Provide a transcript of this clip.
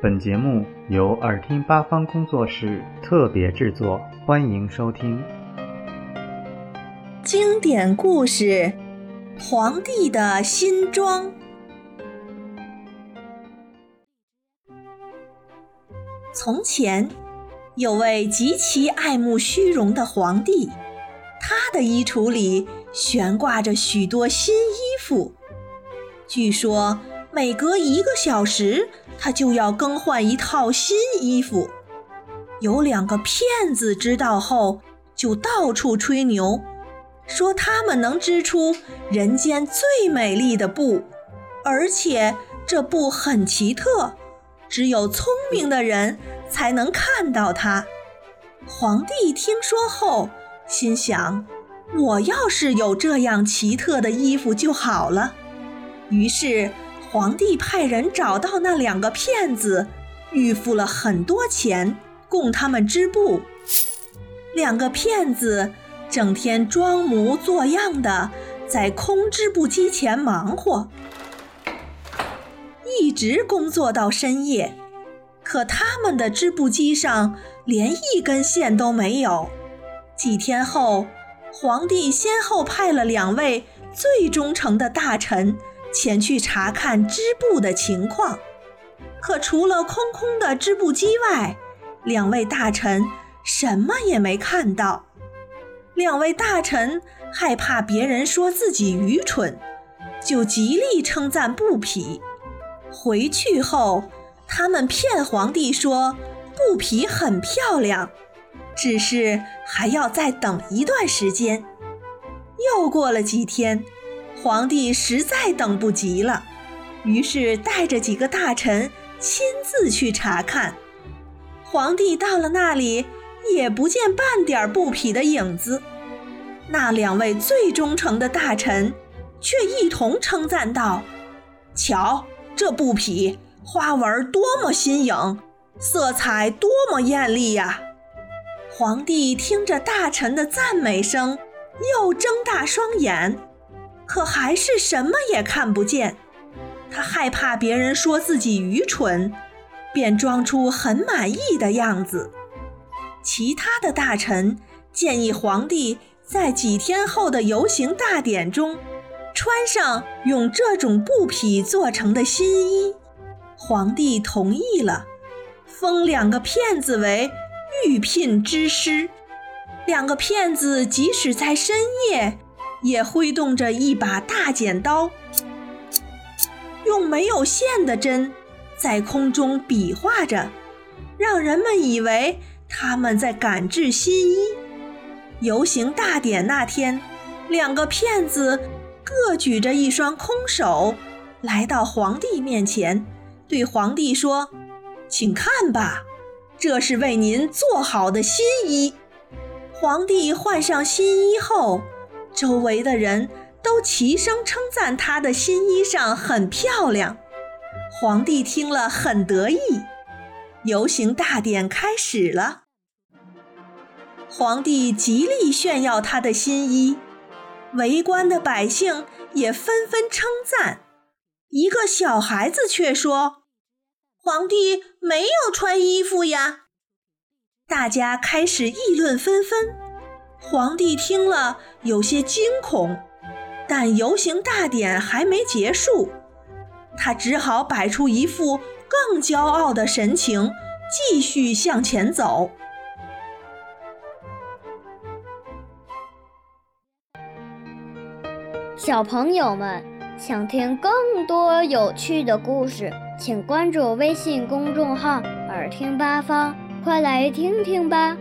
本节目由耳听八方工作室特别制作，欢迎收听。经典故事《皇帝的新装》。从前，有位极其爱慕虚荣的皇帝，他的衣橱里悬挂着许多新衣服。据说，每隔一个小时，他就要更换一套新衣服。有两个骗子知道后，就到处吹牛。说他们能织出人间最美丽的布，而且这布很奇特，只有聪明的人才能看到它。皇帝听说后，心想：我要是有这样奇特的衣服就好了。于是，皇帝派人找到那两个骗子，预付了很多钱，供他们织布。两个骗子。整天装模作样的在空织布机前忙活，一直工作到深夜。可他们的织布机上连一根线都没有。几天后，皇帝先后派了两位最忠诚的大臣前去查看织布的情况，可除了空空的织布机外，两位大臣什么也没看到。两位大臣害怕别人说自己愚蠢，就极力称赞布匹。回去后，他们骗皇帝说布匹很漂亮，只是还要再等一段时间。又过了几天，皇帝实在等不及了，于是带着几个大臣亲自去查看。皇帝到了那里。也不见半点布匹的影子，那两位最忠诚的大臣却一同称赞道：“瞧，这布匹花纹多么新颖，色彩多么艳丽呀！”皇帝听着大臣的赞美声，又睁大双眼，可还是什么也看不见。他害怕别人说自己愚蠢，便装出很满意的样子。其他的大臣建议皇帝在几天后的游行大典中，穿上用这种布匹做成的新衣。皇帝同意了，封两个骗子为御聘之师。两个骗子即使在深夜，也挥动着一把大剪刀，用没有线的针在空中比划着，让人们以为。他们在赶制新衣。游行大典那天，两个骗子各举着一双空手，来到皇帝面前，对皇帝说：“请看吧，这是为您做好的新衣。”皇帝换上新衣后，周围的人都齐声称赞他的新衣裳很漂亮。皇帝听了很得意。游行大典开始了，皇帝极力炫耀他的新衣，围观的百姓也纷纷称赞。一个小孩子却说：“皇帝没有穿衣服呀！”大家开始议论纷纷。皇帝听了有些惊恐，但游行大典还没结束，他只好摆出一副。更骄傲的神情，继续向前走。小朋友们想听更多有趣的故事，请关注微信公众号“耳听八方”，快来听听吧。